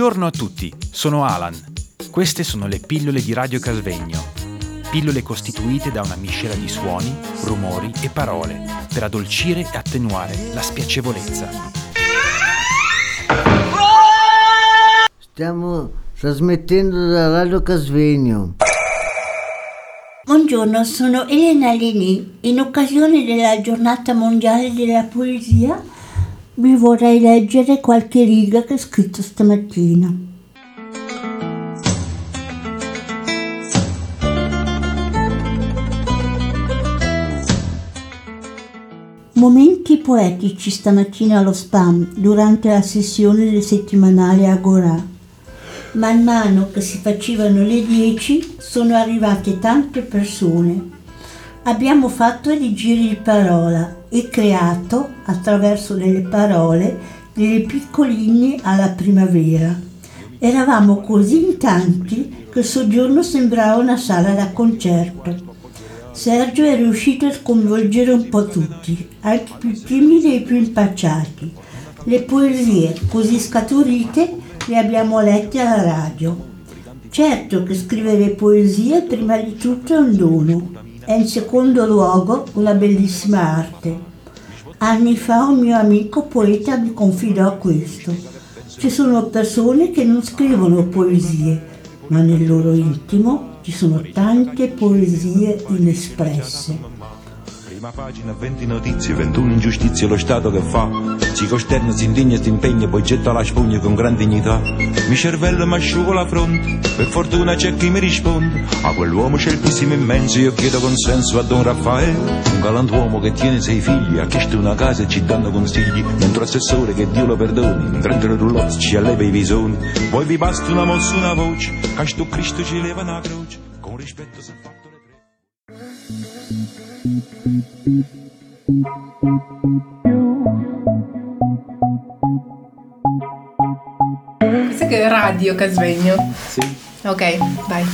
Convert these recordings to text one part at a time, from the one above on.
Buongiorno a tutti, sono Alan. Queste sono le pillole di Radio Casvegno. Pillole costituite da una miscela di suoni, rumori e parole per addolcire e attenuare la spiacevolezza. Stiamo trasmettendo da Radio Casvegno. Buongiorno, sono Elena Lini. In occasione della giornata mondiale della poesia vi vorrei leggere qualche riga che ho scritto stamattina. Momenti poetici stamattina allo spam durante la sessione del settimanale Agora. Man mano che si facevano le 10 sono arrivate tante persone. Abbiamo fatto dei giri di parola e creato, attraverso delle parole, delle piccoline alla primavera. Eravamo così in tanti che il soggiorno sembrava una sala da concerto. Sergio è riuscito a sconvolgere un po' tutti, anche i più timidi e i più impacciati. Le poesie così scaturite le abbiamo lette alla radio. Certo che scrivere poesie prima di tutto è un dono, è in secondo luogo una bellissima arte. Anni fa un mio amico poeta mi confidò questo. Ci sono persone che non scrivono poesie, ma nel loro intimo ci sono tante poesie inespresse. Prima pagina, 20 notizie, 21 ingiustizie, lo Stato che fa. Si costerna, si indigna, si impegna, poi getta la spugna con gran dignità. Mi cervello mi asciugo la fronte, per fortuna c'è chi mi risponde. A quell'uomo c'è il pissimo immenso, io chiedo consenso a Don Raffaele. Un galantuomo che tiene sei figli, ha chiesto una casa e ci danno consigli. Mentre assessore che Dio lo perdoni, in 30 roulotte ci alleva i visoni. Poi vi basta una mossa, una voce, che sto Cristo ci leva una croce. Con rispetto le prego. Questo che è radio Casvegno. Sì, Ok, vai.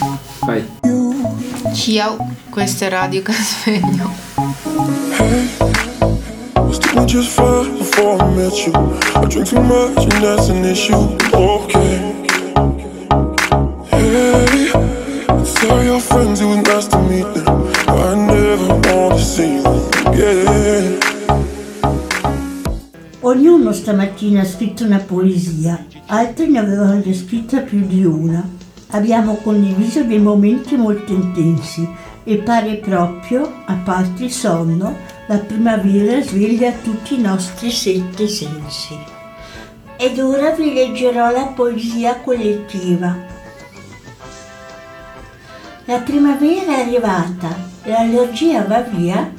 vai. Ciao, questo è Radio Casvegno. Was doing just fine before I met you. I drink too much and that's an issue. Okay. Hey, tell your friends it was nice Ognuno stamattina ha scritto una poesia, altri ne avevano già scritta più di una. Abbiamo condiviso dei momenti molto intensi e pare proprio, a parte il sonno, la primavera sveglia tutti i nostri sette sensi. Ed ora vi leggerò la poesia collettiva. La primavera è arrivata, l'allergia va via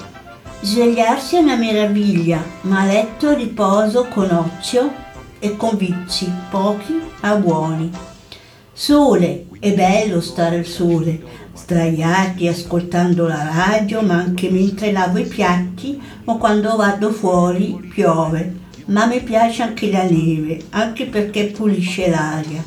Svegliarsi è una meraviglia, ma a letto riposo con ozio e con vizi, pochi ma buoni. Sole, è bello stare al sole, sdraiati ascoltando la radio, ma anche mentre lavo i piatti o quando vado fuori piove. Ma mi piace anche la neve, anche perché pulisce l'aria.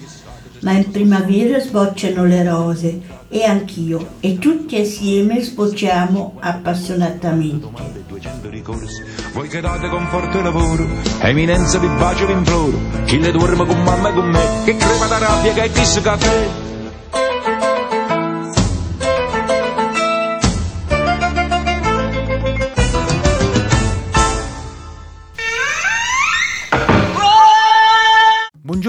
Ma in primavera sbocciano le rose e anch'io e tutti assieme sbocciamo appassionatamente. 200 ricorsi, voi che date conforto e lavoro, eminenza vi bacio vi imploro, chi le dorme con mamma e con me, che crema da rabbia che è chissà che